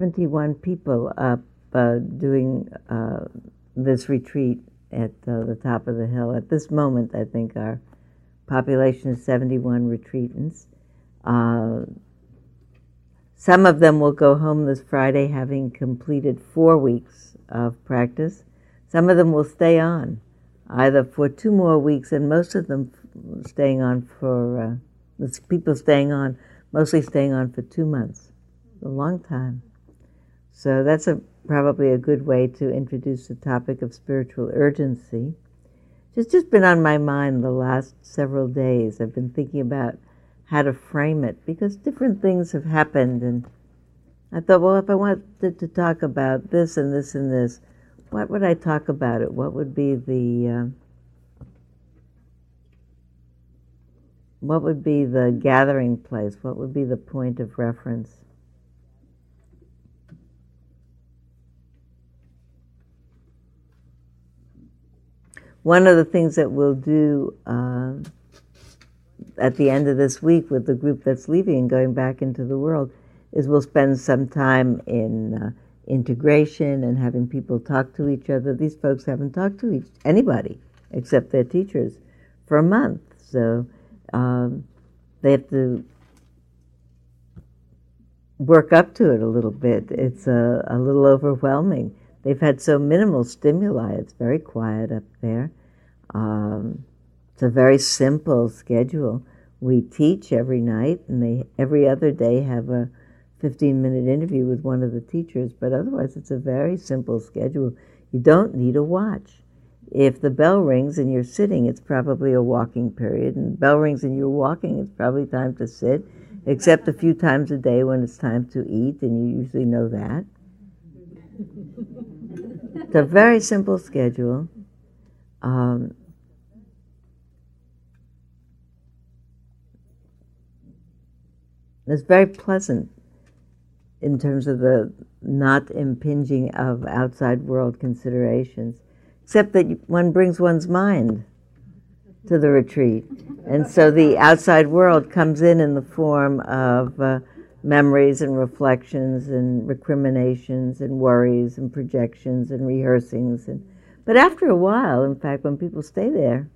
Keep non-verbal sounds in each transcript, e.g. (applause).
21 people up uh, doing uh, this retreat at uh, the top of the hill. At this moment, I think our population is 71 retreatants. Uh, some of them will go home this Friday having completed four weeks of practice. Some of them will stay on either for two more weeks, and most of them staying on for, uh, people staying on, mostly staying on for two months. A long time. So that's a, probably a good way to introduce the topic of spiritual urgency. It's just been on my mind the last several days. I've been thinking about how to frame it because different things have happened, and I thought, well, if I wanted to talk about this and this and this, what would I talk about it? What would be the uh, what would be the gathering place? What would be the point of reference? One of the things that we'll do uh, at the end of this week with the group that's leaving and going back into the world is we'll spend some time in uh, integration and having people talk to each other. These folks haven't talked to each, anybody except their teachers for a month, so um, they have to work up to it a little bit. It's a, a little overwhelming. They've had so minimal stimuli. It's very quiet up there. Um, it's a very simple schedule. We teach every night, and they every other day have a 15 minute interview with one of the teachers, but otherwise it's a very simple schedule. You don't need a watch. If the bell rings and you're sitting, it's probably a walking period, and bell rings and you're walking, it's probably time to sit, except a few times a day when it's time to eat, and you usually know that. It's a very simple schedule. Um, it's very pleasant in terms of the not impinging of outside world considerations, except that one brings one's mind to the retreat. And so the outside world comes in in the form of uh, memories and reflections and recriminations and worries and projections and rehearsings. And, but after a while, in fact, when people stay there,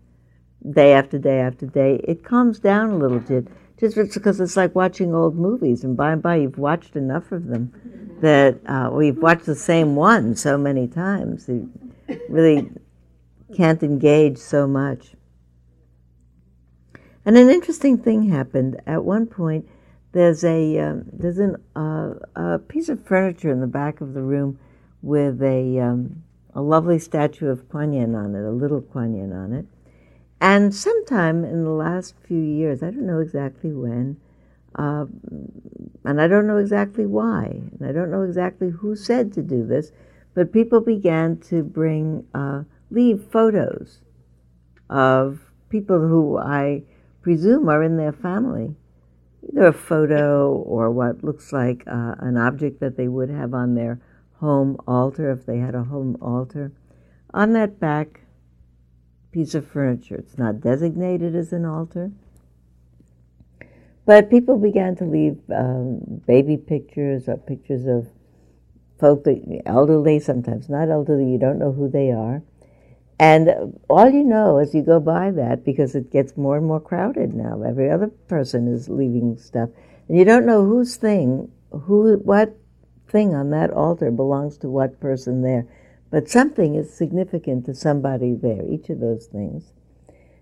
day after day after day, it calms down a little bit just because it's like watching old movies, and by and by you've watched enough of them that uh, we've watched the same one so many times. You really can't engage so much. And an interesting thing happened. At one point, there's a um, there's an, uh, a piece of furniture in the back of the room with a um, a lovely statue of Kuan Yin on it, a little Kuan Yin on it. And sometime in the last few years, I don't know exactly when, uh, and I don't know exactly why, and I don't know exactly who said to do this, but people began to bring, uh, leave photos of people who I presume are in their family. Either a photo or what looks like uh, an object that they would have on their home altar if they had a home altar. On that back piece of furniture. It's not designated as an altar. But people began to leave um, baby pictures or pictures of folk elderly, sometimes not elderly, you don't know who they are. And all you know as you go by that, because it gets more and more crowded now, every other person is leaving stuff, and you don't know whose thing, who, what thing on that altar belongs to what person there. But something is significant to somebody there, each of those things.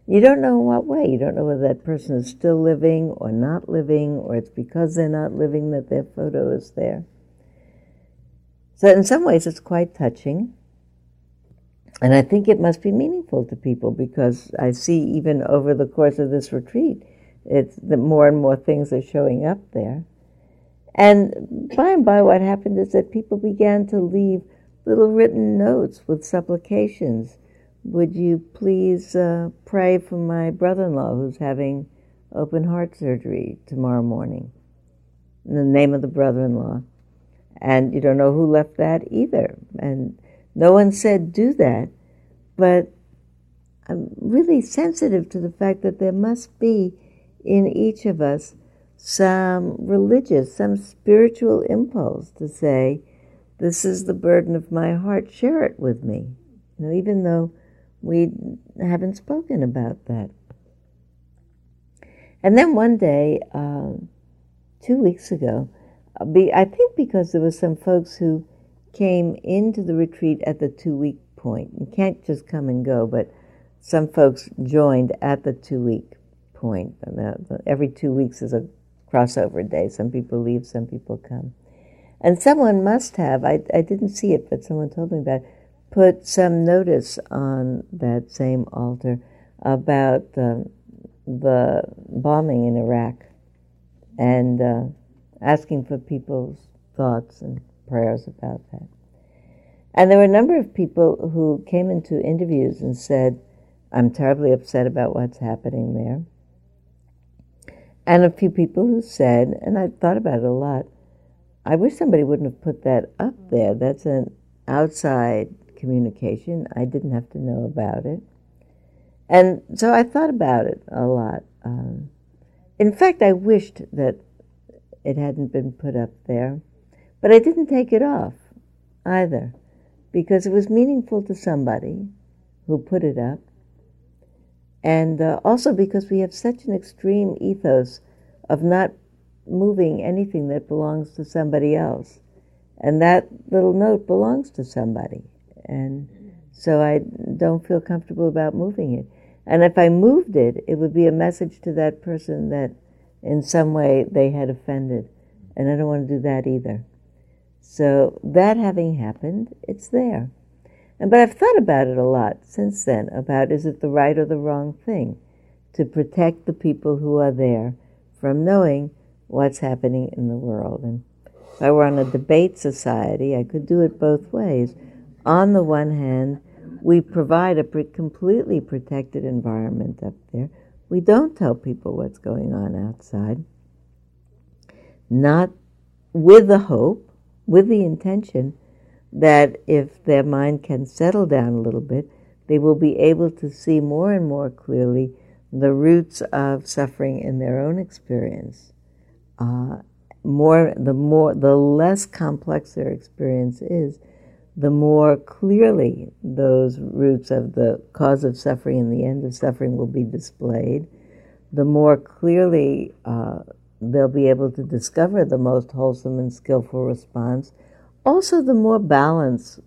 You don't know in what way. You don't know whether that person is still living or not living, or it's because they're not living that their photo is there. So, in some ways, it's quite touching. And I think it must be meaningful to people because I see even over the course of this retreat, it's that more and more things are showing up there. And by and by, what happened is that people began to leave little written notes with supplications. Would you please uh, pray for my brother in law who's having open heart surgery tomorrow morning? In the name of the brother in law. And you don't know who left that either. And no one said do that. But I'm really sensitive to the fact that there must be in each of us some religious, some spiritual impulse to say, This is the burden of my heart, share it with me. You know, even though we haven't spoken about that. And then one day, um, two weeks ago, uh, I think because there were some folks who came into the retreat at the two week point. You can't just come and go, but some folks joined at the two week point. Every two weeks is a crossover day. Some people leave, some people come. And someone must have, I, I didn't see it, but someone told me about it, put some notice on that same altar about the, the bombing in Iraq and uh, asking for people's thoughts and prayers about that. And there were a number of people who came into interviews and said, I'm terribly upset about what's happening there. And a few people who said, and I thought about it a lot, I wish somebody wouldn't have put that up there. That's an outside communication. I didn't have to know about it. And so I thought about it a lot. Um, in fact, I wished that it hadn't been put up there, but I didn't take it off either because it was meaningful to somebody who put it up, and uh, also because we have such an extreme ethos of not moving anything that belongs to somebody else. And that little note belongs to somebody. And so I don't feel comfortable about moving it. And if I moved it, it would be a message to that person that in some way they had offended. And I don't want to do that either. So that having happened, it's there. And but I've thought about it a lot since then about is it the right or the wrong thing to protect the people who are there from knowing what's happening in the world. And if I were on a debate society, I could do it both ways. On the one hand, we provide a completely protected environment up there. We don't tell people what's going on outside, not with the hope with the intention that if their mind can settle down a little bit, they will be able to see more and more clearly the roots of suffering in their own experience. Uh, more, the more, the less complex their experience is, the more clearly those roots of the cause of suffering and the end of suffering will be displayed. The more clearly uh, they'll be able to discover the most wholesome and skillful response. Also, the more balance,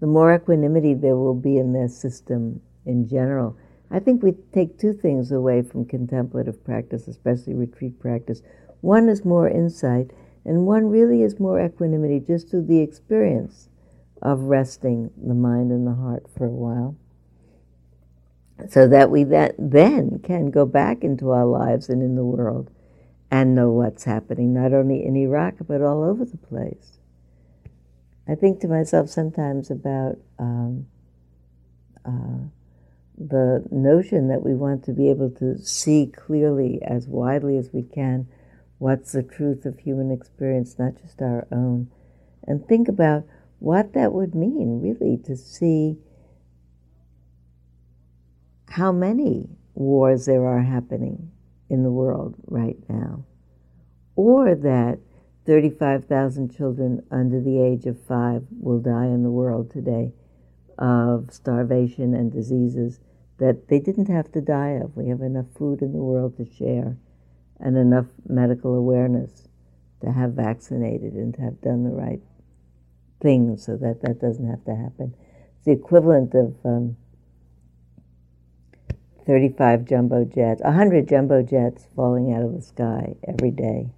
the more equanimity there will be in their system in general. I think we take two things away from contemplative practice, especially retreat practice. One is more insight, and one really is more equanimity just through the experience of resting the mind and the heart for a while. So that we that then can go back into our lives and in the world and know what's happening, not only in Iraq, but all over the place. I think to myself sometimes about um, uh, the notion that we want to be able to see clearly, as widely as we can, what's the truth of human experience, not just our own, and think about what that would mean, really, to see how many wars there are happening in the world right now, or that 35,000 children under the age of five will die in the world today of starvation and diseases that they didn't have to die of. We have enough food in the world to share and enough medical awareness to have vaccinated and to have done the right things so that that doesn't have to happen. It's the equivalent of um, 35 jumbo jets, 100 jumbo jets falling out of the sky every day.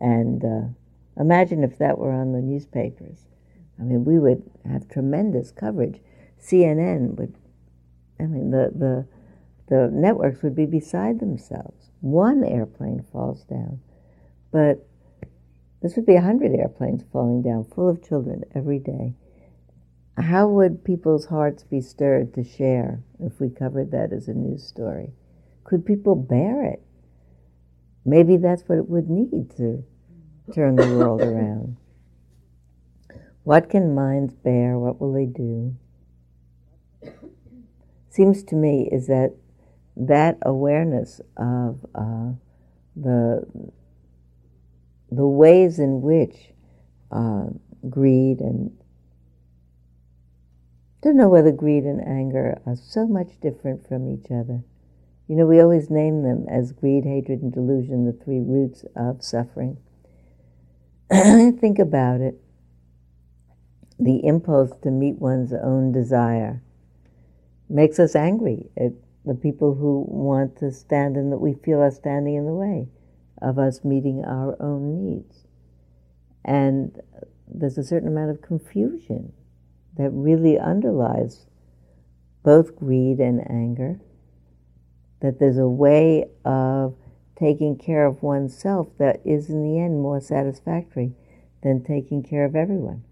And uh, imagine if that were on the newspapers. I mean, we would have tremendous coverage. CNN would, I mean, the, the, the networks would be beside themselves. One airplane falls down, but this would be 100 airplanes falling down full of children every day how would people's hearts be stirred to share if we covered that as a news story? Could people bear it? Maybe that's what it would need to turn the world (laughs) around. What can minds bear? What will they do? Seems to me is that that awareness of uh, the the ways in which uh, greed and don't know whether greed and anger are so much different from each other. You know, we always name them as greed, hatred, and delusion, the three roots of suffering. (clears throat) Think about it. The impulse to meet one's own desire makes us angry at the people who want to stand in that we feel are standing in the way of us meeting our own needs. And there's a certain amount of confusion that really underlies both greed and anger that there's a way of taking care of oneself that is, in the end, more satisfactory than taking care of everyone.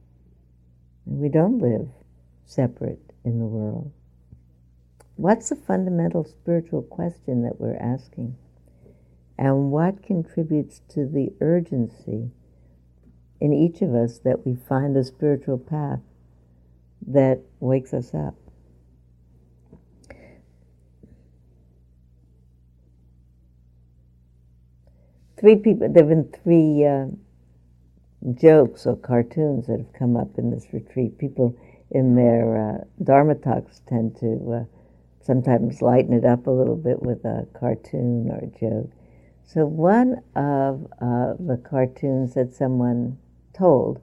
And we don't live separate in the world. What's the fundamental spiritual question that we're asking? And what contributes to the urgency in each of us that we find a spiritual path that wakes us up? three people. There've been three uh, jokes or cartoons that have come up in this retreat. People in their uh, Dharma talks tend to uh, sometimes lighten it up a little bit with a cartoon or a joke. So one of uh, the cartoons that someone told,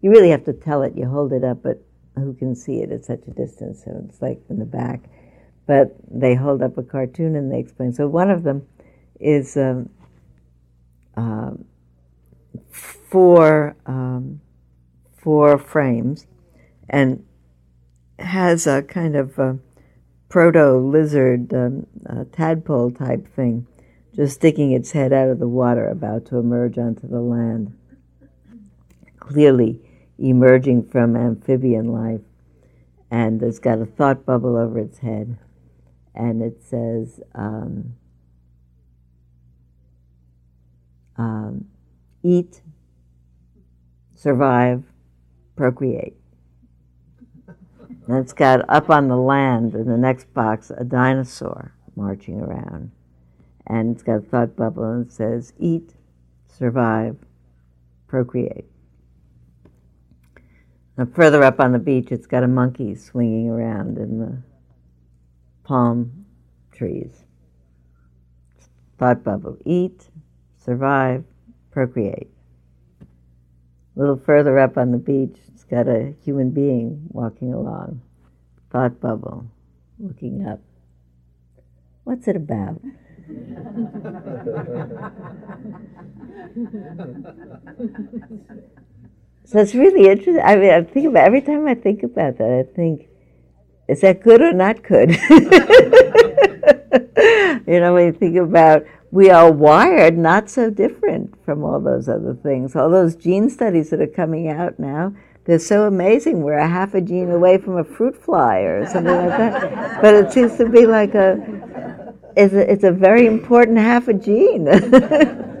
you really have to tell it. You hold it up, but who can see it at such a distance? So it's like in the back. But they hold up a cartoon and they explain. So one of them is um, um, four um, four frames, and has a kind of a proto lizard um, tadpole type thing, just sticking its head out of the water, about to emerge onto the land. Clearly emerging from amphibian life, and it's got a thought bubble over its head, and it says. Um, um, eat, survive, procreate. And it's got up on the land in the next box a dinosaur marching around. And it's got a thought bubble and it says eat, survive, procreate. Further up on the beach, it's got a monkey swinging around in the palm trees. Thought bubble eat, survive, procreate. A little further up on the beach, it's got a human being walking along, thought bubble, looking up. What's it about? (laughs) so it's really interesting. I mean, I think about every time I think about that, I think, is that good or not good? (laughs) you know, when you think about we are wired not so different from all those other things. All those gene studies that are coming out now, they're so amazing. We're a half a gene away from a fruit fly or something like that. But it seems to be like a it's a, it's a very important half a gene. (laughs)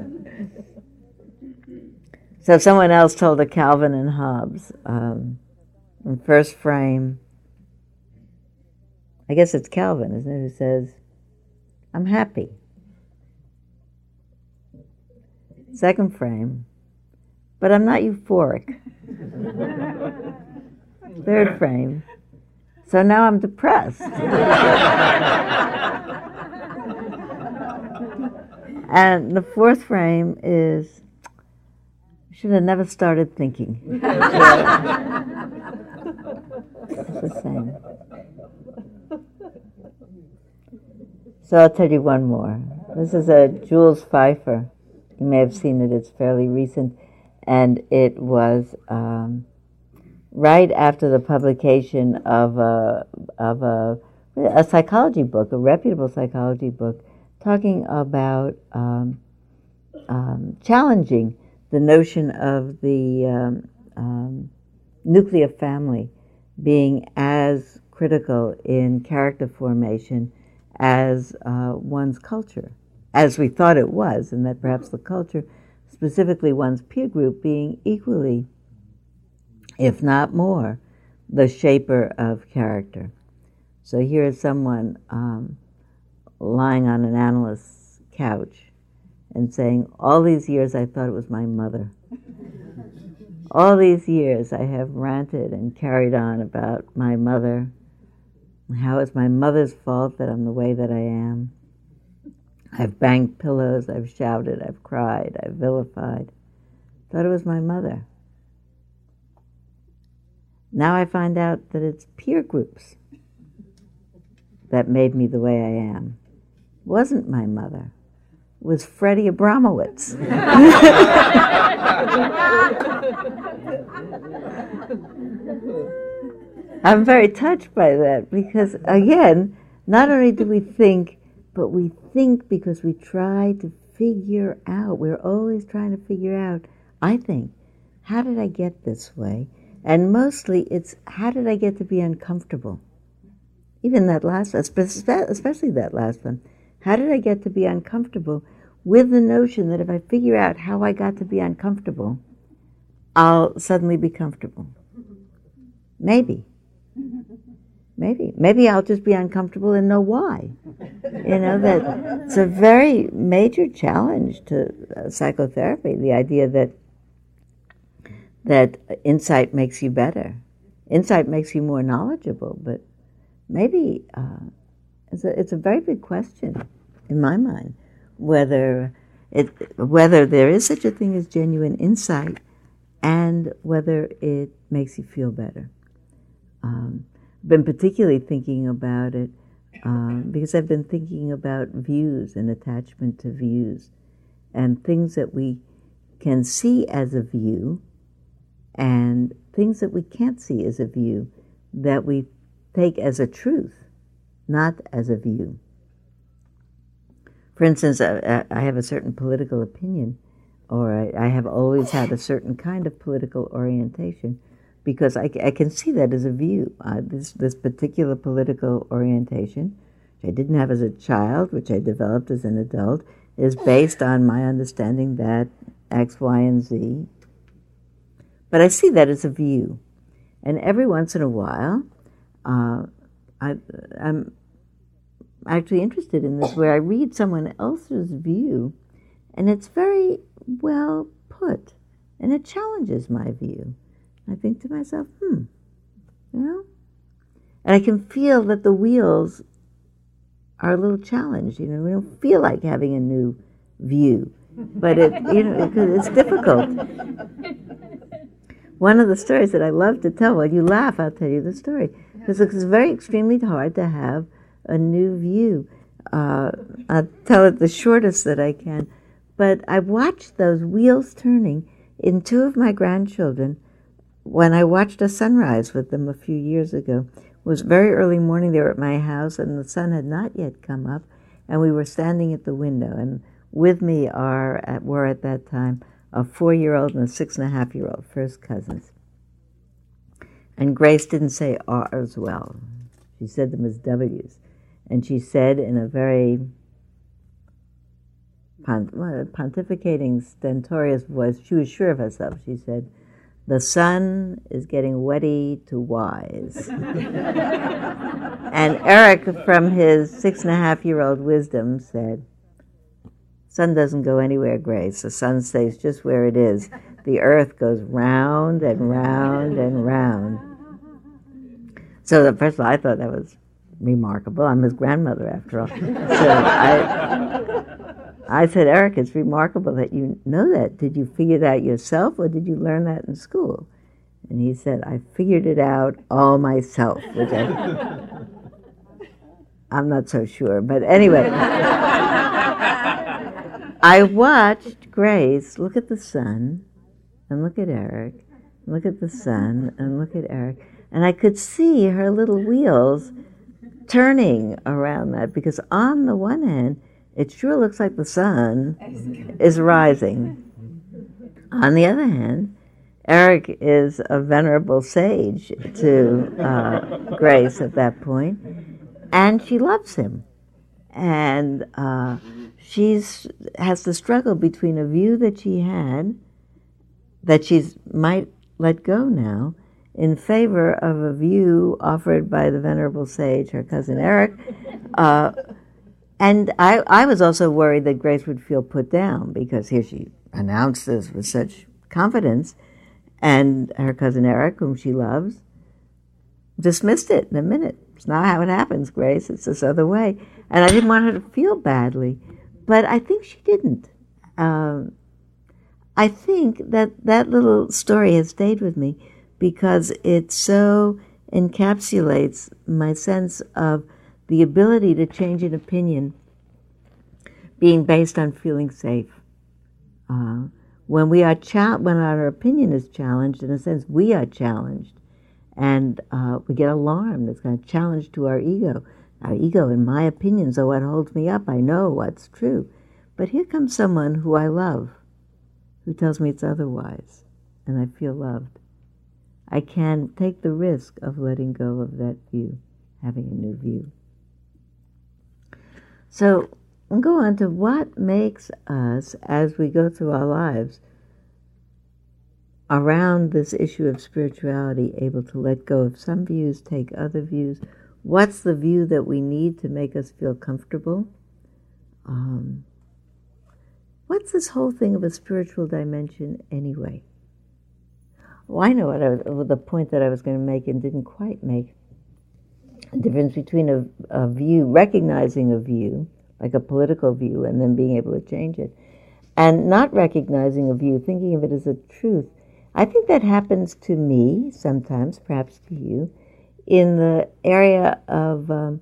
so if someone else told a Calvin and Hobbes um, in first frame. I guess it's Calvin, isn't it? Who says, "I'm happy." second frame, but I'm not euphoric. (laughs) Third frame, so now I'm depressed. (laughs) and the fourth frame is should have never started thinking. (laughs) it's the same. So I'll tell you one more. This is a Jules Feiffer. you may have seen it, it's fairly recent. And it was um, right after the publication of a, of a, a psychology book, a reputable psychology book, talking about um, um, challenging the notion of the um, um, nuclear family being as critical in character formation as uh, one's culture as we thought it was, and that perhaps the culture, specifically one's peer group, being equally, if not more, the shaper of character. So here is someone um, lying on an analyst's couch, and saying, All these years I thought it was my mother. All these years I have ranted and carried on about my mother, how it's my mother's fault that I'm the way that I am. I've banged pillows, I've shouted, I've cried, I've vilified. Thought it was my mother. Now I find out that it's peer groups that made me the way I am. It wasn't my mother. Was Freddie Abramowitz. I'm very touched by that because, again, not only do we think, but we think because we try to figure out. We're always trying to figure out, I think, how did I get this way? And mostly it's, how did I get to be uncomfortable? Even that last especially that last one. How did I get to be uncomfortable with the notion that if I figure out how I got to be uncomfortable, I'll suddenly be comfortable? Maybe. Maybe. Maybe I'll just be uncomfortable and know why. You know, that it's a very major challenge to uh, psychotherapy, the idea that that insight makes you better. Insight makes you more knowledgeable, but maybe uh, it's, a, it's a very big question in my mind whether it, whether there is such a thing as genuine insight and whether it makes you feel better. Um, I've been particularly thinking about it um, because I've been thinking about views and attachment to views and things that we can see as a view and things that we can't see as a view that we take as a truth, not as a view. For instance, I, I have a certain political opinion, or I, I, have always had a certain kind of political orientation, because I, I can see that as a view. Uh, this, this particular political orientation, which I didn't have as a child, which I developed as an adult, is based on my understanding that X, Y, and Z. But I see that as a view. And every once in a while, uh, I, I'm actually interested in this where I read someone else's view and it's very well put and it challenges my view. I think to myself, hmm, you know? And I can feel that the wheels are a little challenged. You know, we don't feel like having a new view, but it, you know, it's difficult. (laughs) One of the stories that I love to tell, when you laugh, I'll tell you the story, because it's very extremely hard to have a new view. Uh, I'll tell it the shortest that I can. But I watched those wheels turning in two of my grandchildren when I watched a sunrise with them a few years ago. It was very early morning. They were at my house, and the sun had not yet come up, and we were standing at the window. And with me are at, were at that time a four-year-old and a six and a half year old, first cousins. And Grace didn't say R's well; she said them as W's. And she said in a very pont- pontificating, stentorious voice, she was sure of herself, she said, The sun is getting wetty to wise. (laughs) and Eric, from his six and a half year old wisdom, said, Sun doesn't go anywhere, Grace. The sun stays just where it is. The earth goes round and round and round. So, first of all, I thought that was remarkable. I'm his grandmother, after all. So I, I said, Eric, it's remarkable that you know that. Did you figure that yourself, or did you learn that in school? And he said, I figured it out all myself, which I, I'm not so sure. But anyway, I watched Grace look at the sun and look at Eric, look at the sun and look at Eric, and I could see her little wheels turning around that because on the one hand, it sure looks like the sun is rising. On the other hand, Eric is a venerable sage to uh, Grace at that point, and she loves him. And uh, she's has the struggle between a view that she had that she's might let go now in favor of a view offered by the Venerable Sage, her cousin Eric, (laughs) uh, and I, I was also worried that Grace would feel put down because here she announced this with such confidence, and her cousin Eric, whom she loves, dismissed it in a minute. It's not how it happens, Grace. It's this other way. And I didn't want her to feel badly, but I think she didn't. Um, I think that that little story has stayed with me because it so encapsulates my sense of the ability to change an opinion being based on feeling safe. Uh, when we are cha- when our opinion is challenged, in a sense, we are challenged, and uh, we get alarmed. It's kind of challenge to our ego. Our ego and my opinions are what holds me up. I know what's true, but here comes someone who I love, who tells me it's otherwise, and I feel loved. I can take the risk of letting go of that view, having a new view. So we'll go on to what makes us, as we go through our lives, around this issue of spirituality, able to let go of some views, take other views. What's the view that we need to make us feel comfortable? Um, what's this whole thing of a spiritual dimension anyway? Well, I know what I was, the point that I was going to make and didn't quite make the difference between a, a view, recognizing a view, like a political view, and then being able to change it, and not recognizing a view, thinking of it as a truth. I think that happens to me sometimes, perhaps to you, in the area of um,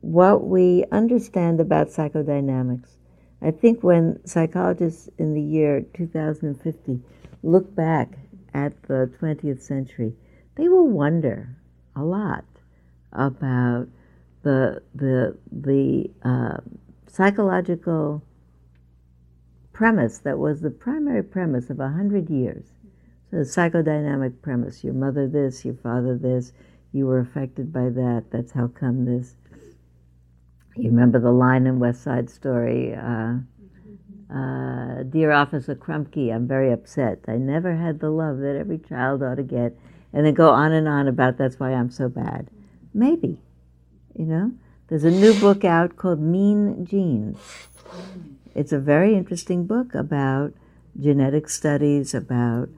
what we understand about psychodynamics. I think when psychologists in the year 2050 look back at the 20th century, they will wonder a lot about the the the uh, psychological premise that was the primary premise of a hundred years. So the psychodynamic premise: your mother this, your father this, you were affected by that. That's how come this. You remember the line in West Side Story. Uh, uh, Dear Officer Krupke, I'm very upset. I never had the love that every child ought to get. And then go on and on about that's why I'm so bad. Maybe. You know? There's a new book out called Mean Genes. It's a very interesting book about genetic studies, about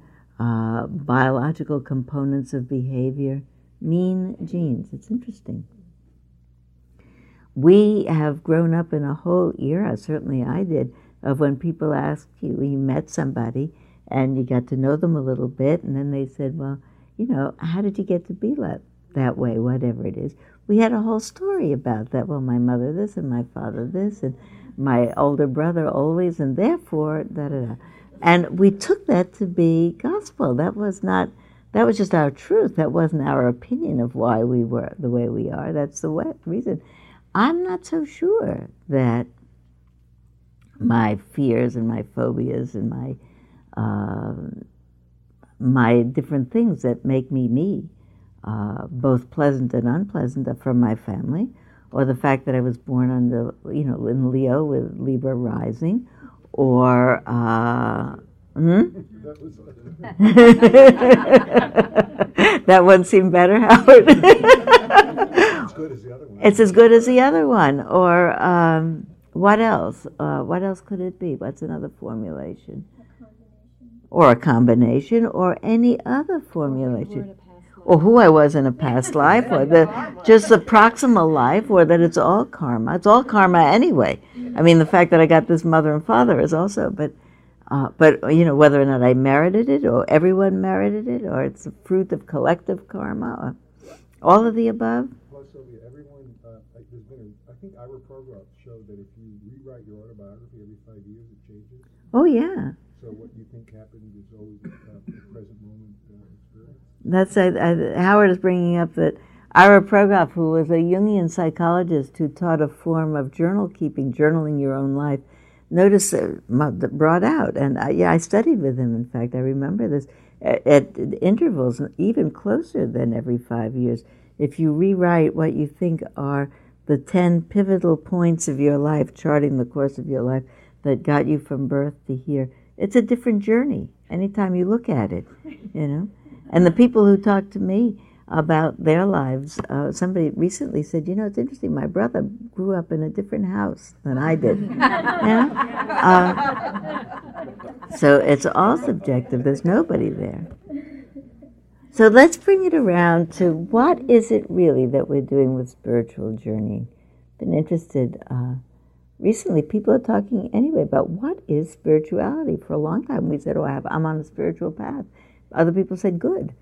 uh, biological components of behavior. Mean genes. It's interesting. We have grown up in a whole era, certainly I did, of when people asked you, you met somebody and you got to know them a little bit, and then they said, Well, you know, how did you get to be like that way, whatever it is. We had a whole story about that. Well, my mother this and my father this and my older brother always, and therefore, da da da. And we took that to be gospel. That was not, that was just our truth. That wasn't our opinion of why we were the way we are. That's the reason. I'm not so sure that my fears and my phobias and my uh, my different things that make me me uh, both pleasant and unpleasant from my family, or the fact that I was born under, you know, in Leo with Libra rising, or uh, hmm? (laughs) that one seemed better, (laughs) Howard. it's as good as the other one. Or um, what else? Uh, what else could it be? What's another formulation? Or a combination, or any other formulation or who I was in a past (laughs) life, or the just the proximal life, or that it's all karma. It's all karma anyway. I mean, the fact that I got this mother and father is also, but. Uh, but you know whether or not I merited it, or everyone merited it, or it's a fruit of collective karma, or all of the above. Well, Sylvia, everyone, uh, there's been, a, I think our program showed that if you rewrite your autobiography every five years, it changes. Oh yeah. So what you think happened is always uh, the present moment uh, experience that's Howard is bringing up that Ira Progoff, who was a Jungian psychologist who taught a form of journal keeping, journaling your own life, noticed that brought out, and I, yeah, I studied with him. In fact, I remember this at, at intervals even closer than every five years. If you rewrite what you think are the ten pivotal points of your life, charting the course of your life that got you from birth to here, it's a different journey anytime you look at it, you know. And the people who talk to me about their lives. Uh, somebody recently said, you know, it's interesting. My brother grew up in a different house than I did. (laughs) Uh, so it's all subjective. There's nobody there. So let's bring it around to what is it really that we're doing with spiritual journey? Been interested. Uh, recently, people are talking anyway about what is spirituality. For a long time, we said, "Oh, I have, I'm on a spiritual path." Other people said, "Good."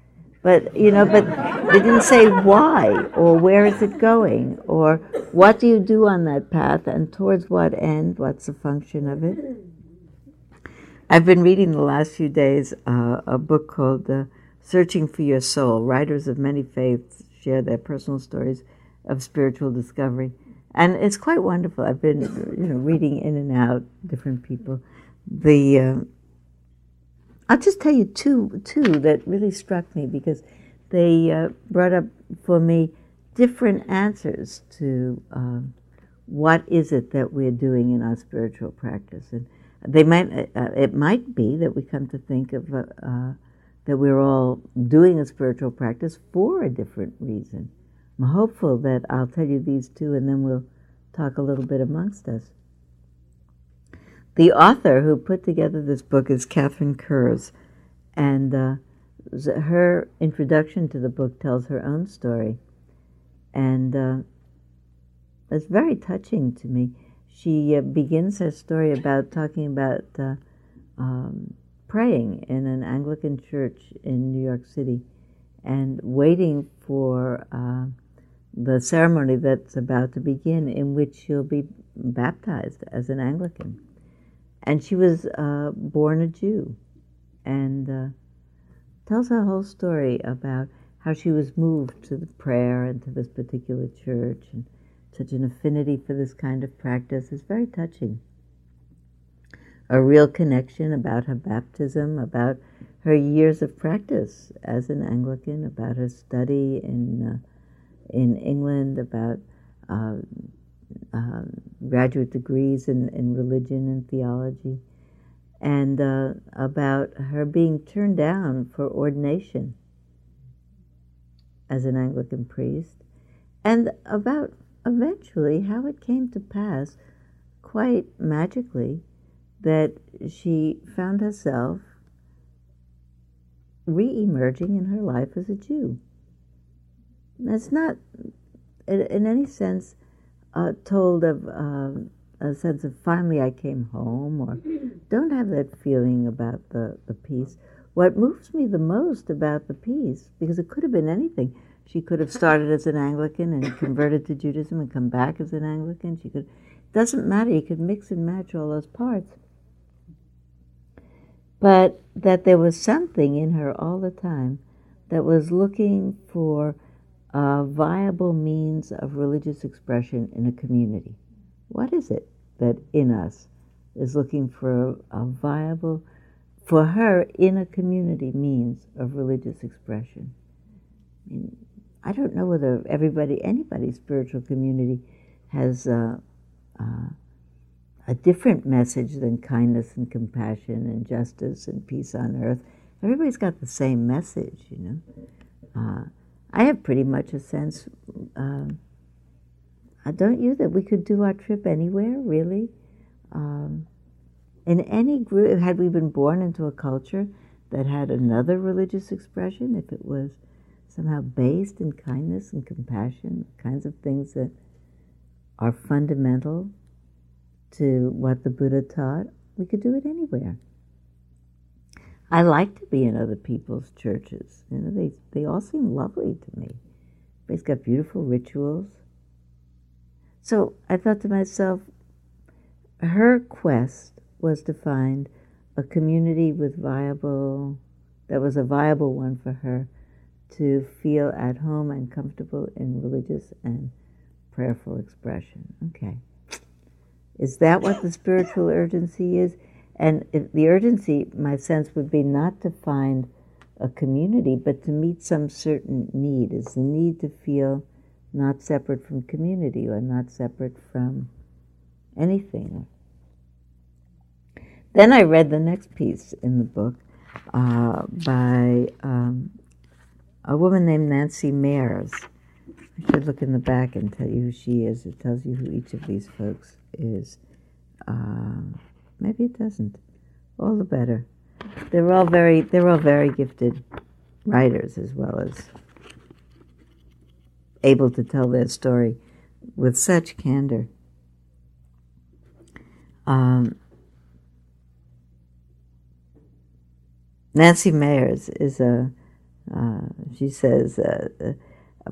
But you know, but they didn't say why or where is it going or what do you do on that path and towards what end? What's the function of it? I've been reading the last few days uh, a book called uh, "Searching for Your Soul." Writers of many faiths share their personal stories of spiritual discovery, and it's quite wonderful. I've been, you know, reading in and out different people. The uh, I'll just tell you two two that really struck me because they uh, brought up for me different answers to um, what is it that we're doing in our spiritual practice, and they might uh, it might be that we come to think of uh, uh, that we're all doing a spiritual practice for a different reason. I'm hopeful that I'll tell you these two, and then we'll talk a little bit amongst us. The author who put together this book is Katherine Kurs, and uh, her introduction to the book tells her own story, and uh, it's very touching to me. She uh, begins her story about talking about uh, um, praying in an Anglican church in New York City, and waiting for uh, the ceremony that's about to begin, in which she'll be baptized as an Anglican and she was uh, born a Jew, and uh, tells her whole story about how she was moved to the prayer and to this particular church, and such an affinity for this kind of practice is very touching. A real connection about her baptism, about her years of practice as an Anglican, about her study in uh, in England, about uh, um, graduate degrees in, in religion and theology, and uh, about her being turned down for ordination as an Anglican priest, and about eventually how it came to pass quite magically that she found herself re emerging in her life as a Jew. That's not, in any sense, uh, told of um, a sense of finally I came home, or (clears throat) don't have that feeling about the, the peace. What moves me the most about the peace, because it could have been anything, she could have started as an Anglican and (coughs) converted to Judaism and come back as an Anglican. She could, it doesn't matter, you could mix and match all those parts. But that there was something in her all the time that was looking for a viable means of religious expression in a community. What is it that in us is looking for a, a viable, for her, in a community means of religious expression? I, mean, I don't know whether everybody, anybody's spiritual community has uh, uh, a different message than kindness and compassion and justice and peace on earth. Everybody's got the same message, you know. Uh, I have pretty much a sense, um, uh, don't you, that we could do our trip anywhere, really? Um, in any group, had we been born into a culture that had another religious expression, if it was somehow based in kindness and compassion, kinds of things that are fundamental to what the Buddha taught, we could do it anywhere. I like to be in other people's churches. You know, they they all seem lovely to me. Everybody's got beautiful rituals. So I thought to myself, her quest was to find a community with viable, that was a viable one for her to feel at home and comfortable in religious and prayerful expression. Okay. Is that what the spiritual urgency is? And the urgency, my sense, would be not to find a community, but to meet some certain need, is the need to feel not separate from community or not separate from anything. Then I read the next piece in the book uh, by um, a woman named Nancy Mairs. I should look in the back and tell you who she is. It tells you who each of these folks is. Uh, maybe it doesn't. All the better. They're all very they're all very gifted writers as well as able to tell their story with such candor. Um, Nancy Mairs is a, uh, she says, uh, uh,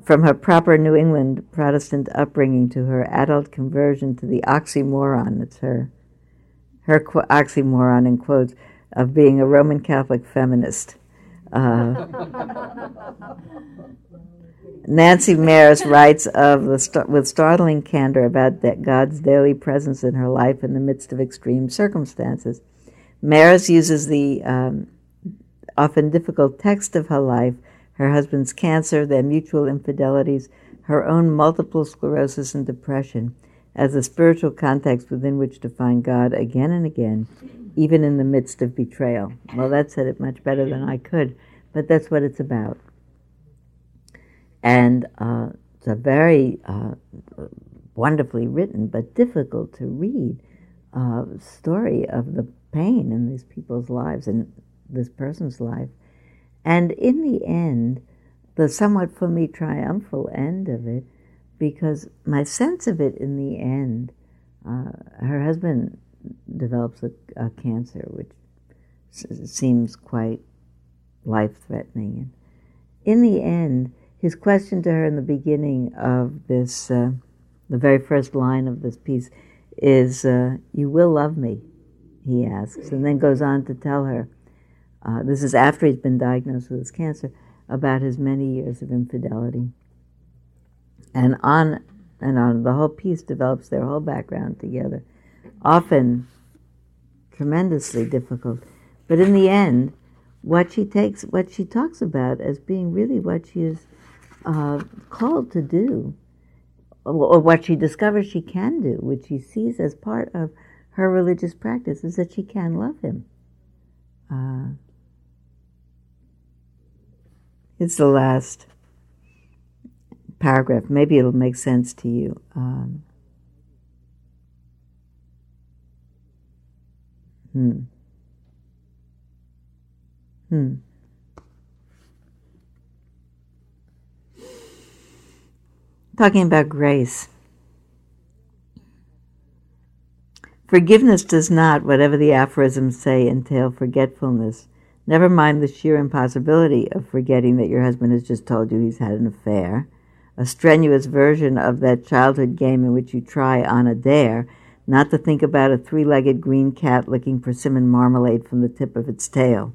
from her proper New England Protestant upbringing to her adult conversion to the oxymoron, it's her, her qu- oxymoron in quotes, of being a Roman Catholic feminist. Uh, (laughs) Nancy Mairs writes of the, with startling candor about that God's daily presence in her life in the midst of extreme circumstances. Mairs uses the um, often difficult text of her life, her husband's cancer, their mutual infidelities, her own multiple sclerosis and depression, as a spiritual context within which to find God again and again, even in the midst of betrayal. Well, that said it much better than I could, but that's what it's about. And uh, it's a very uh, wonderfully written but difficult to read uh, story of the pain in these people's lives and this person's life. And in the end, the somewhat for me triumphal end of it, because my sense of it in the end, uh, her husband develops a, a cancer, which s- seems quite life threatening. And in the end, his question to her in the beginning of this, uh, the very first line of this piece, is, uh, You will love me, he asks, and then goes on to tell her, uh, this is after he's been diagnosed with his cancer, about his many years of infidelity. And on and on, the whole piece develops their whole background together, often tremendously difficult. But in the end, what she takes, what she talks about as being really what she is uh, called to do, or what she discovers she can do, which she sees as part of her religious practice, is that she can love him. Uh, it's the last paragraph. Maybe it'll make sense to you. Um, hmm. Hmm. Talking about grace. Forgiveness does not, whatever the aphorisms say, entail forgetfulness. Never mind the sheer impossibility of forgetting that your husband has just told you he's had an affair, a strenuous version of that childhood game in which you try on a dare not to think about a three legged green cat licking persimmon marmalade from the tip of its tail.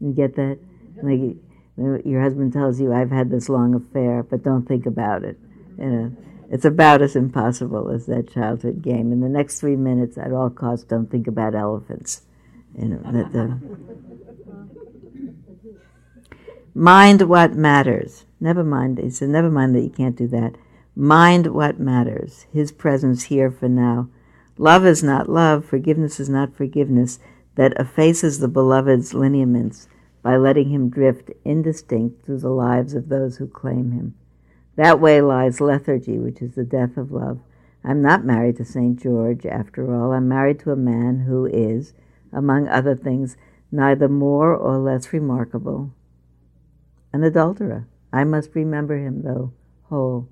You get that? Like your husband tells you, I've had this long affair, but don't think about it. You know, it's about as impossible as that childhood game. In the next three minutes, at all costs, don't think about elephants. You know, that the, mind what matters. Never mind, he said, never mind that you can't do that. Mind what matters. His presence here for now. Love is not love, forgiveness is not forgiveness that effaces the beloved's lineaments by letting him drift indistinct through the lives of those who claim him. That way lies lethargy, which is the death of love. I'm not married to St. George, after all. I'm married to a man who is, among other things, neither more or less remarkable. An adulterer. I must remember him, though, whole.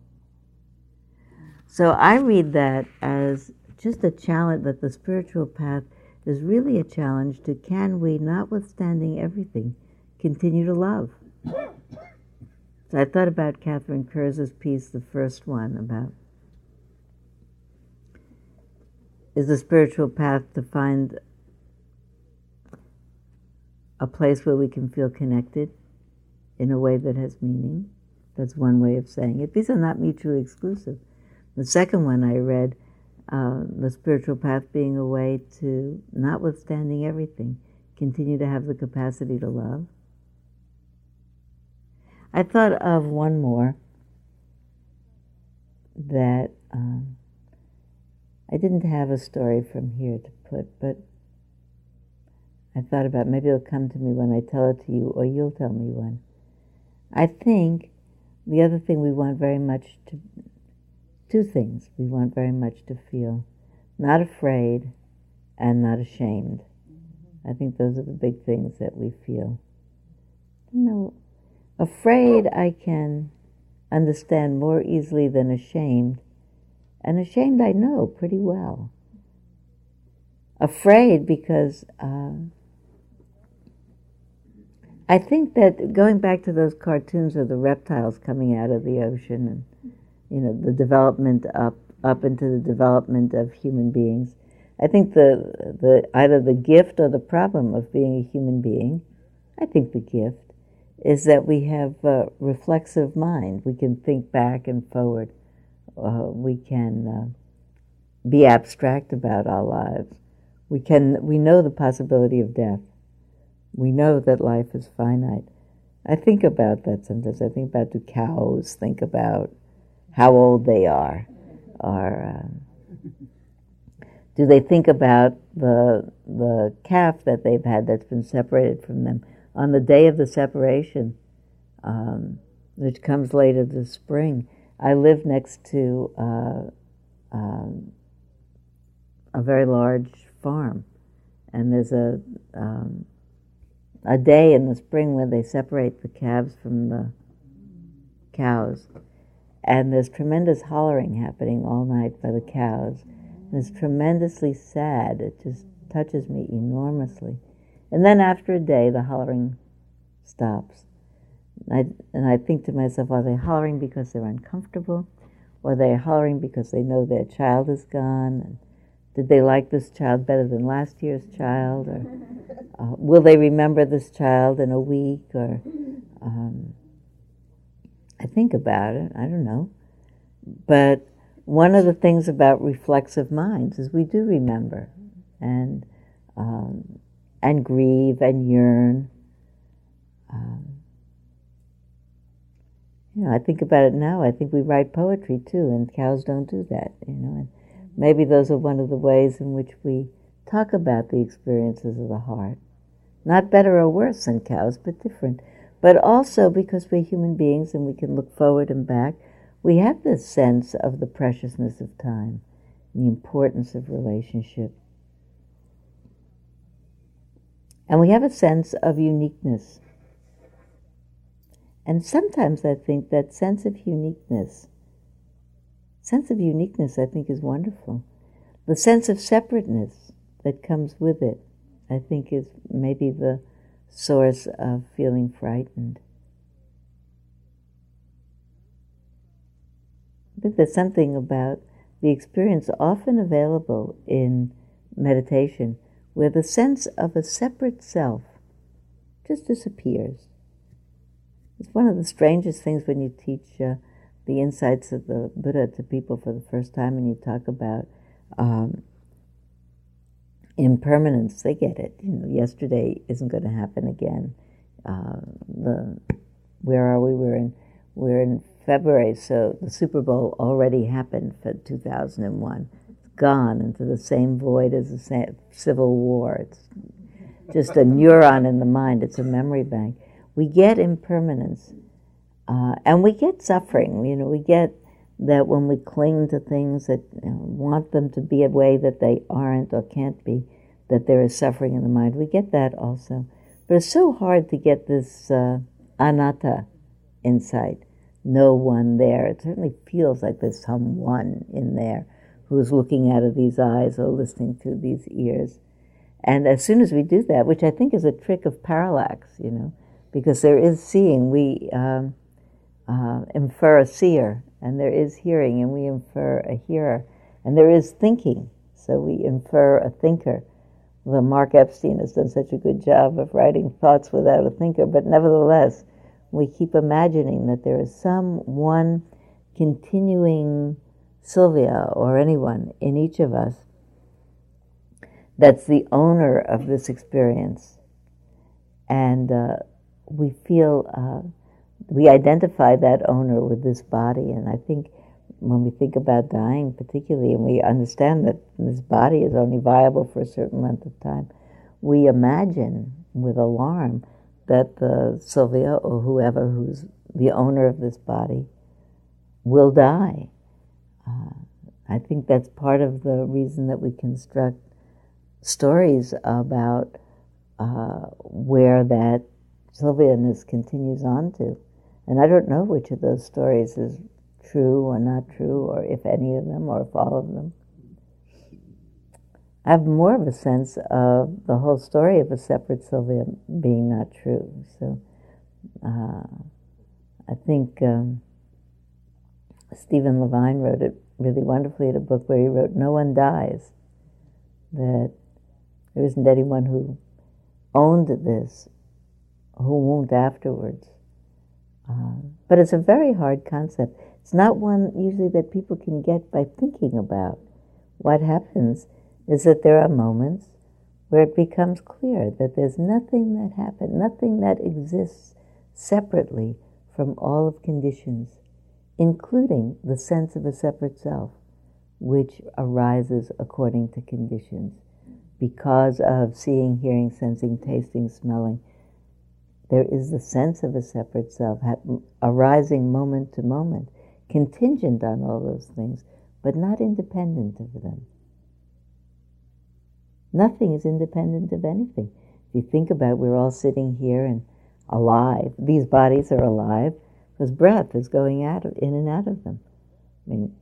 So I read that as just a challenge that the spiritual path is really a challenge to can we, notwithstanding everything, continue to love? So I thought about Katherine Kurs's piece, the first one, about is the spiritual path to find a place where we can feel connected in a way that has meaning. That's one way of saying it. These are not mutually exclusive. The second one I read, uh, the spiritual path being a way to, notwithstanding everything, continue to have the capacity to love. I thought of one more that um, I didn't have a story from here to put, but I thought about maybe it'll come to me when I tell it to you, or you'll tell me one. I think the other thing we want very much to, two things we want very much to feel not afraid and not ashamed. Mm-hmm. I think those are the big things that we feel. You know, afraid I can understand more easily than ashamed, and ashamed I know pretty well. Afraid because uh, I think that going back to those cartoons of the reptiles coming out of the ocean and you know the development up up into the development of human beings. I think the the either the gift or the problem of being a human being, I think the gift is that we have a reflexive mind. We can think back and forward. Uh, we can uh, be abstract about our lives. We can we know the possibility of death. We know that life is finite. I think about that sometimes. I think about do cows think about how old they are, or uh, do they think about the the calf that they've had that's been separated from them on the day of the separation, um, which comes later this spring? I live next to uh, um, a very large farm, and there's a um, a day in the spring where they separate the calves from the cows. And there's tremendous hollering happening all night by the cows. And it's tremendously sad. It just touches me enormously. And then after a day, the hollering stops. And I, and I think to myself, are they hollering because they're uncomfortable? Or are they hollering because they know their child is gone? And did they like this child better than last year's child? Or uh, will they remember this child in a week? Or um, I think about it. I don't know. But one of the things about reflexive minds is we do remember and um, and grieve and yearn. Um, you know, I think about it now. I think we write poetry too, and cows don't do that. You know, and Maybe those are one of the ways in which we talk about the experiences of the heart. Not better or worse than cows, but different. But also because we're human beings and we can look forward and back, we have this sense of the preciousness of time, the importance of relationship. And we have a sense of uniqueness. And sometimes I think that sense of uniqueness sense of uniqueness, I think, is wonderful. The sense of separateness that comes with it, I think, is maybe the source of feeling frightened. I think there's something about the experience often available in meditation where the sense of a separate self just disappears. It's one of the strangest things when you teach. Uh, the insights of the Buddha to people for the first time and you talk about um, impermanence, they get it. You know, yesterday isn't going to happen again. Uh, the where are we? We're in we're in February, so the Super Bowl already happened for 2001. It's gone into the same void as the Civil War. It's just a neuron in the mind. It's a memory bank. We get impermanence uh, and we get suffering, you know, we get that when we cling to things that you know, want them to be a way that they aren't or can't be, that there is suffering in the mind. We get that also. But it's so hard to get this uh, anatta insight, no one there. It certainly feels like there's someone in there who's looking out of these eyes or listening through these ears. And as soon as we do that, which I think is a trick of parallax, you know, because there is seeing, we. Um, uh, infer a seer, and there is hearing, and we infer a hearer, and there is thinking, so we infer a thinker. Well, Mark Epstein has done such a good job of writing thoughts without a thinker, but nevertheless, we keep imagining that there is some one continuing Sylvia or anyone in each of us that's the owner of this experience. And uh, we feel uh, we identify that owner with this body. And I think when we think about dying, particularly, and we understand that this body is only viable for a certain length of time, we imagine with alarm that the Sylvia or whoever who's the owner of this body, will die. Uh, I think that's part of the reason that we construct stories about uh, where that Sylvianness continues on to. And I don't know which of those stories is true or not true, or if any of them, or if all of them. I have more of a sense of the whole story of a separate Sylvia being not true. So uh, I think um, Stephen Levine wrote it really wonderfully in a book where he wrote, No one dies. That there isn't anyone who owned this who won't afterwards. Uh, but it's a very hard concept. It's not one usually that people can get by thinking about. What happens is that there are moments where it becomes clear that there's nothing that happened, nothing that exists separately from all of conditions, including the sense of a separate self, which arises according to conditions because of seeing, hearing, sensing, tasting, smelling. There is the sense of a separate self arising moment to moment, contingent on all those things, but not independent of them. Nothing is independent of anything. If you think about it, we're all sitting here and alive. These bodies are alive because breath is going out of, in and out of them. I mean,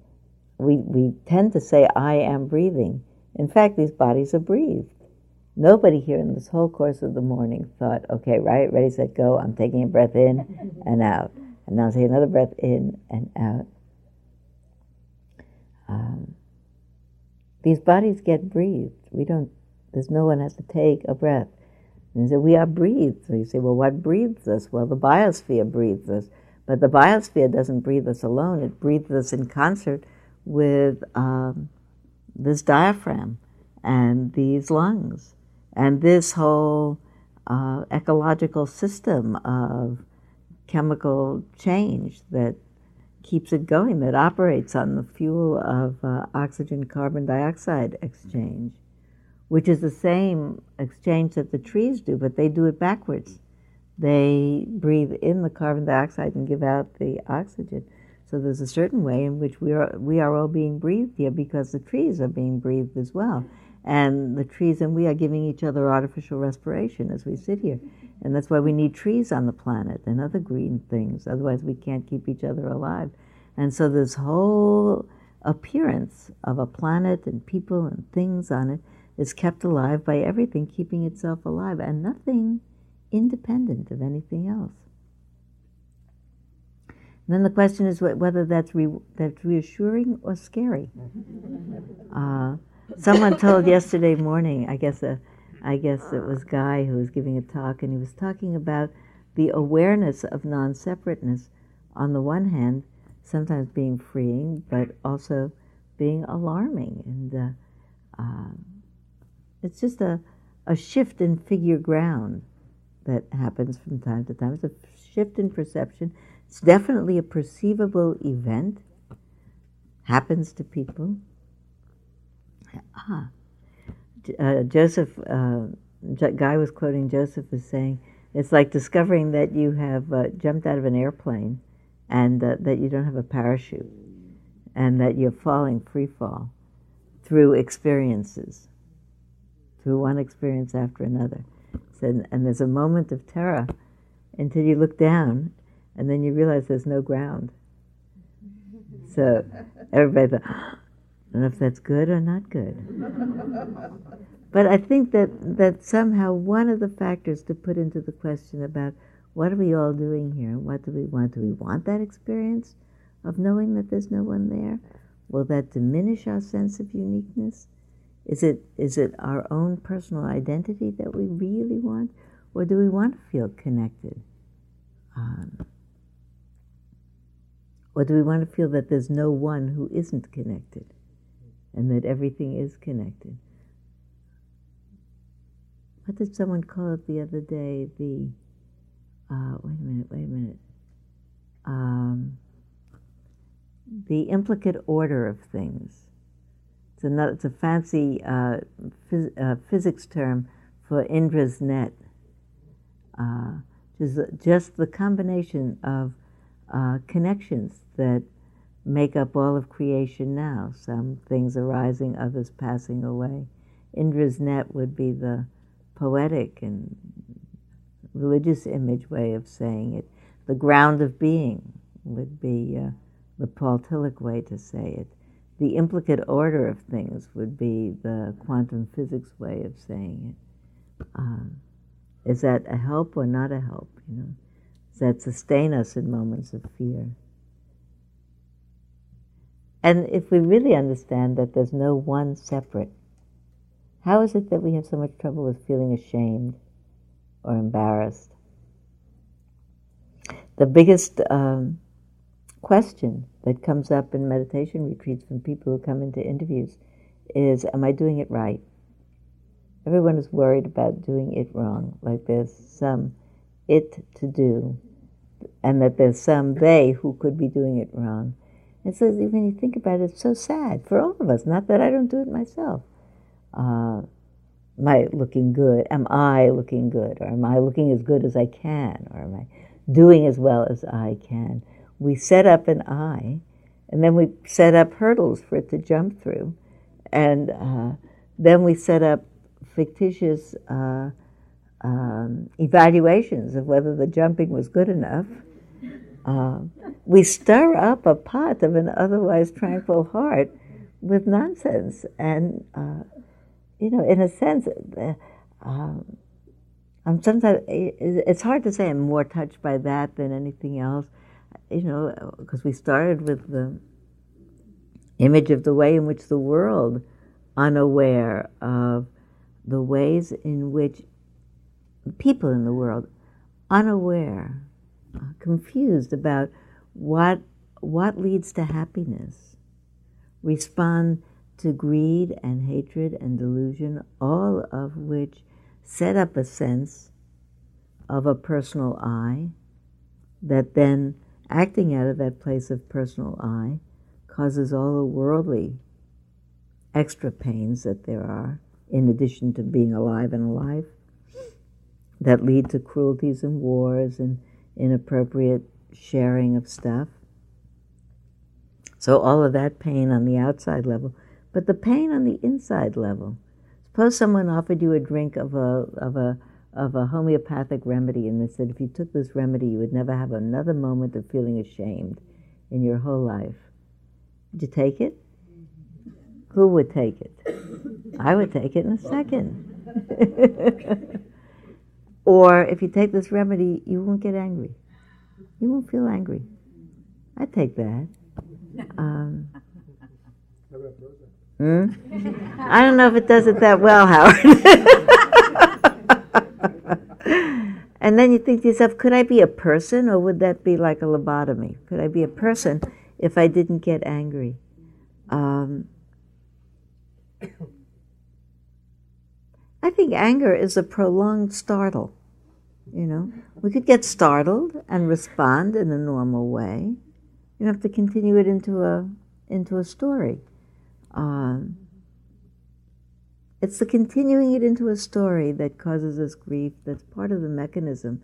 we, we tend to say, I am breathing. In fact, these bodies are breathed. Nobody here in this whole course of the morning thought, okay, right, ready, set, go, I'm taking a breath in (laughs) and out. And now take another breath in and out. Um, these bodies get breathed. We don't there's no one has to take a breath. And said, we are breathed. So you say, well, what breathes us? Well, the biosphere breathes us. But the biosphere doesn't breathe us alone. It breathes us in concert with um, this diaphragm and these lungs and this whole uh, ecological system of chemical change that keeps it going, that operates on the fuel of uh, oxygen carbon dioxide exchange which is the same exchange that the trees do, but they do it backwards. They breathe in the carbon dioxide and give out the oxygen. So there's a certain way in which we are we are all being breathed here because the trees are being breathed as well. And the trees and we are giving each other artificial respiration as we sit here. And that's why we need trees on the planet and other green things. Otherwise we can't keep each other alive. And so this whole appearance of a planet and people and things on it is kept alive by everything keeping itself alive and nothing independent of anything else. And then the question is whether that's, re- that's reassuring or scary. Uh, someone (laughs) told yesterday morning, I guess, a, uh, I guess it was Guy who was giving a talk, and he was talking about the awareness of non separateness on the one hand, sometimes being freeing, but also being alarming. And uh, uh, it's just a, a shift in figure ground that happens from time to time. It's a shift in perception. It's definitely a perceivable event. Happens to people. Ah, uh, Joseph, uh, Guy was quoting Joseph as saying, it's like discovering that you have uh, jumped out of an airplane and that you don't have a parachute and that you're falling free fall through experiences through one experience after another. So, and there's a moment of terror until you look down, and then you realize there's no ground. So everybody thought, I don't know if that's good or not good. but I think that, that somehow one of the factors to put into the question about what are we all doing here? What do we want? Do we want that experience of knowing that there's no one there? Will that diminish our sense of uniqueness? Is it, is it our own personal identity that we really want, or do we want to feel connected? Um, or do we want to feel that there's no one who isn't connected and that everything is connected? What did someone call it the other day? The, uh, wait a minute, wait a minute. Um, the implicate order of things. It's, another, it's a fancy uh, phys, uh, physics term for Indra's net. Uh, just, just the combination of uh, connections that make up all of creation now. Some things arising, others passing away. Indra's net would be the poetic and religious image way of saying it. The ground of being would be uh, the Paul Tillich way to say it. The implicate order of things would be the quantum physics way of saying it. Um, is that a help or not a help? You know, does that sustain us in moments of fear? And if we really understand that there's no one separate, how is it that we have so much trouble with feeling ashamed or embarrassed? The biggest um, question that comes up in meditation retreats from people who come into interviews is Am I doing it right? Everyone is worried about doing it wrong, like there's some it to do, and that there's some they who could be doing it wrong. And so when you think about it, it's so sad for all of us. Not that I don't do it myself. Uh, am I looking good? Am I looking good? Or am I looking as good as I can? Or am I doing as well as I can? We set up an I, and then we set up hurdles for it to jump through. And uh, then we set up fictitious uh, um, evaluations of whether the jumping was good enough. Uh, we stir up a pot of an otherwise tranquil heart with nonsense. And, uh, you know, in a sense, uh, um, I'm sometimes, it's hard to say I'm more touched by that than anything else, you know, because we started with the image of the way in which the world, unaware of the ways in which people in the world, unaware, confused about what, what leads to happiness, respond to greed and hatred and delusion, all of which set up a sense of a personal I that then, acting out of that place of personal I, causes all the worldly extra pains that there are, in addition to being alive and alive, that lead to cruelties and wars and inappropriate sharing of stuff. So, all of that pain on the outside level, but the pain on the inside level. Suppose someone offered you a drink of a, of a, of a homeopathic remedy and they said if you took this remedy, you would never have another moment of feeling ashamed in your whole life. Would you take it? Who would take it? I would take it in a second. (laughs) or if you take this remedy, you won't get angry. You won't feel angry. I take that. Um, hmm? I don't know if it does it that well, Howard. (laughs) and then you think to yourself, could I be a person or would that be like a lobotomy? Could I be a person if I didn't get angry? Um, I think anger is a prolonged startle. You know, we could get startled and respond in a normal way. You have to continue it into a into a story. Um, it's the continuing it into a story that causes us grief. That's part of the mechanism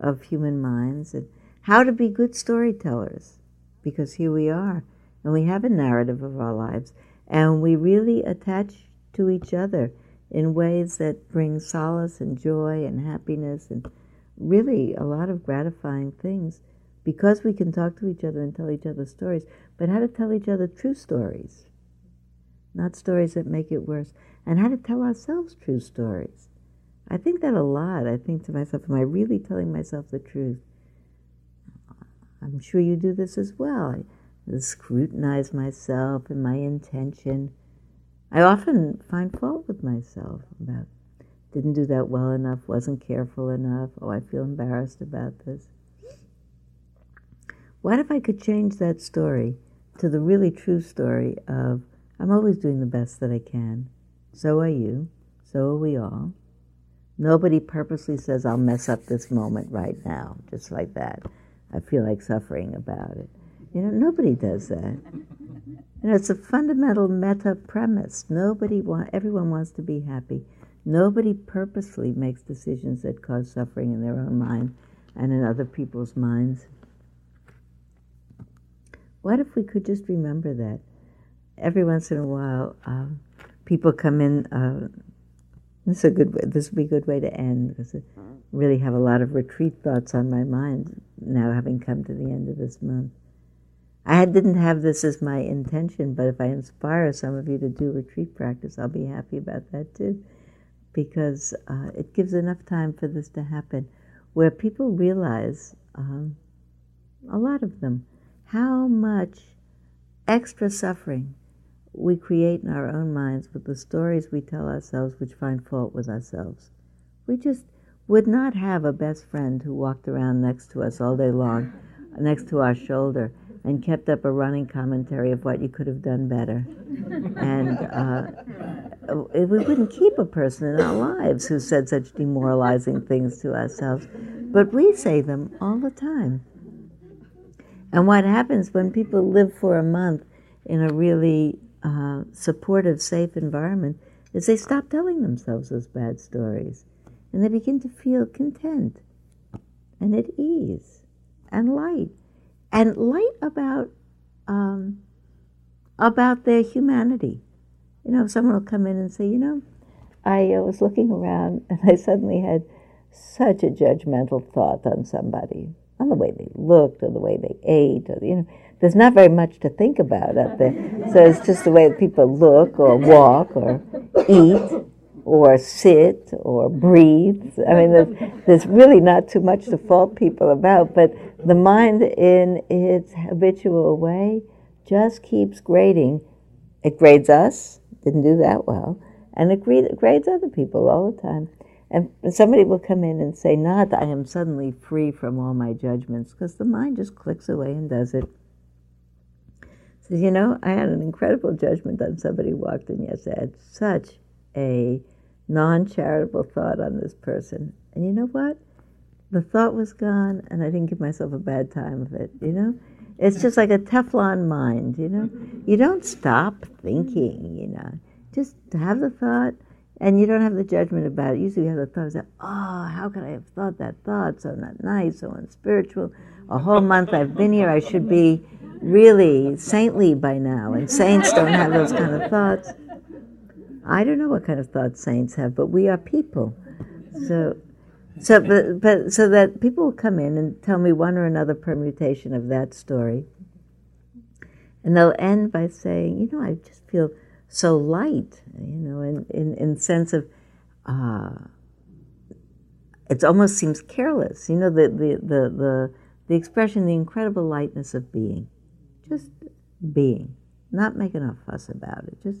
of human minds and how to be good storytellers. Because here we are, and we have a narrative of our lives, and we really attach to each other in ways that bring solace and joy and happiness and really a lot of gratifying things because we can talk to each other and tell each other stories, but how to tell each other true stories, not stories that make it worse, and how to tell ourselves true stories. I think that a lot. I think to myself, am I really telling myself the truth? I'm sure you do this as well. I scrutinize myself and my intention. I often find fault with myself about didn't do that well enough, wasn't careful enough. Oh, I feel embarrassed about this. What if I could change that story to the really true story of I'm always doing the best that I can. So are you. So are we all. Nobody purposely says, I'll mess up this moment right now, just like that. I feel like suffering about it. You know, nobody does that. Know, it's a fundamental meta premise. Nobody want, everyone wants to be happy. Nobody purposely makes decisions that cause suffering in their own mind and in other people's minds. What if we could just remember that? Every once in a while, um, people come in. Uh, this is a good. This would be a good way to end because I really have a lot of retreat thoughts on my mind now, having come to the end of this month. I didn't have this as my intention, but if I inspire some of you to do retreat practice, I'll be happy about that too, because uh, it gives enough time for this to happen, where people realize, um, a lot of them, how much extra suffering we create in our own minds with the stories we tell ourselves which find fault with ourselves. We just would not have a best friend who walked around next to us all day long, next to our shoulder, and kept up a running commentary of what you could have done better. and uh, we wouldn't keep a person in our lives who said such demoralizing things to ourselves, but we say them all the time. And what happens when people live for a month in a really uh, supportive, safe environment is they stop telling themselves those bad stories and they begin to feel content and at ease and light and light about um, about their humanity. You know, someone will come in and say, you know, I uh, was looking around (laughs) and I suddenly had such a judgmental thought on somebody, on the way they looked or the way they ate, or you know, there's not very much to think about up there. So it's just the way people look or walk or eat or sit or breathe. I mean, there's, there's really not too much to fault people about, but the mind in its habitual way just keeps grading. It grades us, didn't do that well, and it grades other people all the time. And somebody will come in and say, not I am suddenly free from all my judgments, because the mind just clicks away and does it. Says, you know, I had an incredible judgment on somebody who walked in yesterday. I had such a non charitable thought on this person. And you know what? The thought was gone, and I didn't give myself a bad time of it, you know? It's just like a Teflon mind, you know? You don't stop thinking, you know? Just have the thought, and you don't have the judgment about it. Usually, you have the thought oh, how could I have thought that thought? So not nice, so unspiritual. A whole month I've been here, I should be really saintly by now, and saints don't have those kind of thoughts. I don't know what kind of thoughts saints have, but we are people. So, so, but, but, so that people will come in and tell me one or another permutation of that story. And they'll end by saying, you know, I just feel so light, you know, in, in, in sense of, uh, it almost seems careless, you know, the, the, the, the, the expression, the incredible lightness of being just being, not making a fuss about it. Just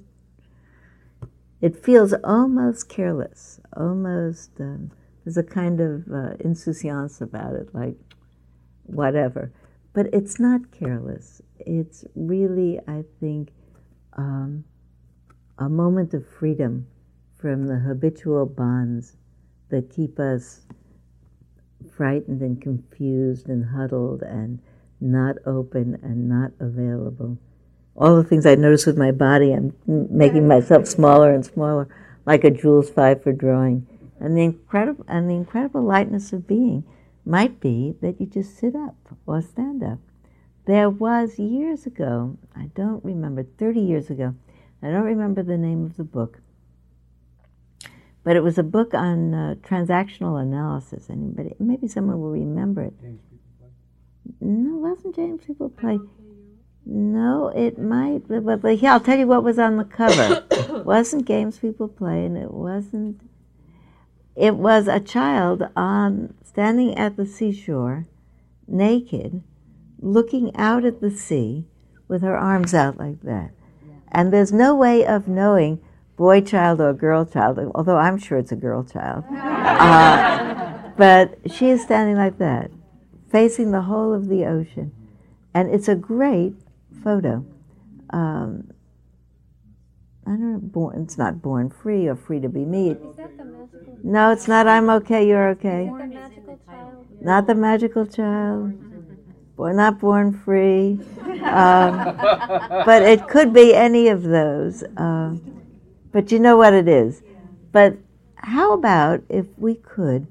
it feels almost careless, almost. Um, there's a kind of uh, insouciance about it, like whatever. But it's not careless. It's really, I think, um, a moment of freedom from the habitual bonds that keep us frightened and confused and huddled and not open and not available. All the things I notice with my body, I'm making myself smaller and smaller, like a Jules Feiffer for drawing. And the incredible and the incredible lightness of being might be that you just sit up or stand up. There was years ago, I don't remember, 30 years ago, I don't remember the name of the book, but it was a book on uh, transactional analysis. Anybody, maybe someone will remember it. No, wasn't Games People Play. No, it might, but, but yeah, I'll tell you what was on the cover. (coughs) it wasn't Games People Play, and it wasn't. It was a child on standing at the seashore, naked, looking out at the sea, with her arms out like that. And there's no way of knowing boy child or girl child, although I'm sure it's a girl child. (laughs) Uh, but she is standing like that facing the whole of the ocean. And it's a great photo. Um, I don't know, born, it's not born free or free to be me. No, it's not I'm okay, you're okay. The not the magical child. Born, not born free. Um, (laughs) but it could be any of those. Uh, but you know what it is. But how about if we could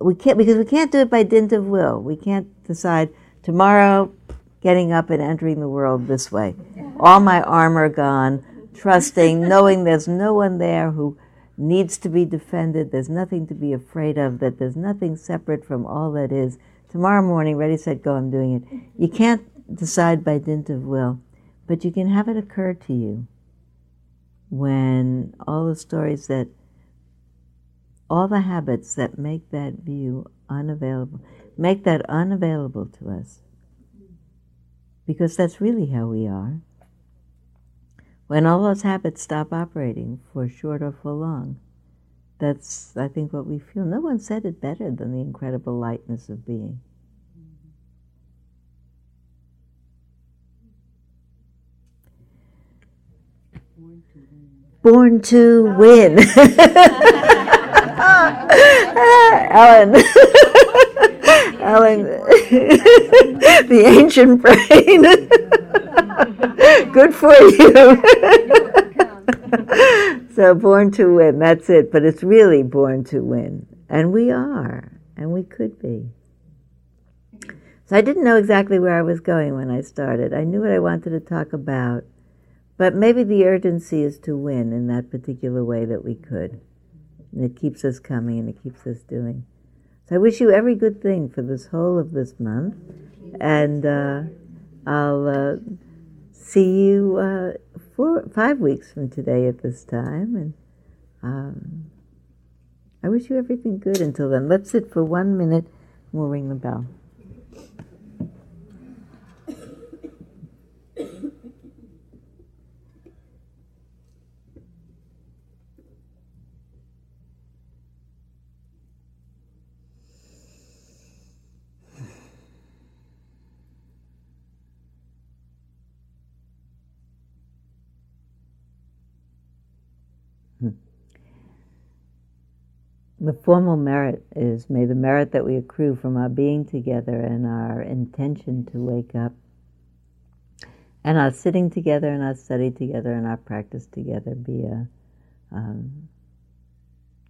we can't because we can't do it by dint of will. We can't decide tomorrow getting up and entering the world this way. All my armor gone, trusting, (laughs) knowing there's no one there who needs to be defended, there's nothing to be afraid of, that there's nothing separate from all that is. Tomorrow morning, ready, set, go, I'm doing it. You can't decide by dint of will, but you can have it occur to you when all the stories that, all the habits that make that view unavailable, make that unavailable to us. Because that's really how we are. When all those habits stop operating for short or for long, that's, I think, what we feel. No one said it better than the incredible lightness of being. Born to win. (laughs) Ellen. (laughs) (laughs) Ellen. (laughs) the ancient brain. (laughs) Good for you. (laughs) so born to win, that's it. But it's really born to win. And we are. And we could be. So I didn't know exactly where I was going when I started. I knew what I wanted to talk about. But maybe the urgency is to win in that particular way that we could. And it keeps us coming and it keeps us doing. So I wish you every good thing for this whole of this month. And uh, I'll uh, see you uh, four, five weeks from today at this time. And um, I wish you everything good until then. Let's sit for one minute we'll ring the bell. The formal merit is may the merit that we accrue from our being together and our intention to wake up and our sitting together and our study together and our practice together be a um,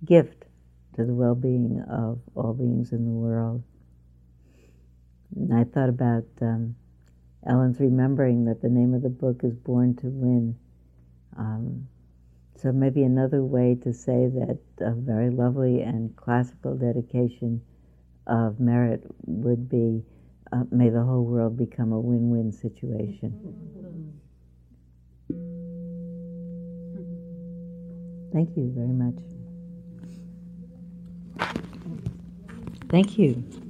gift to the well being of all beings in the world. And I thought about um, Ellen's remembering that the name of the book is Born to Win. Um, so maybe another way to say that a very lovely and classical dedication of merit would be uh, may the whole world become a win-win situation. Thank you very much. Thank you.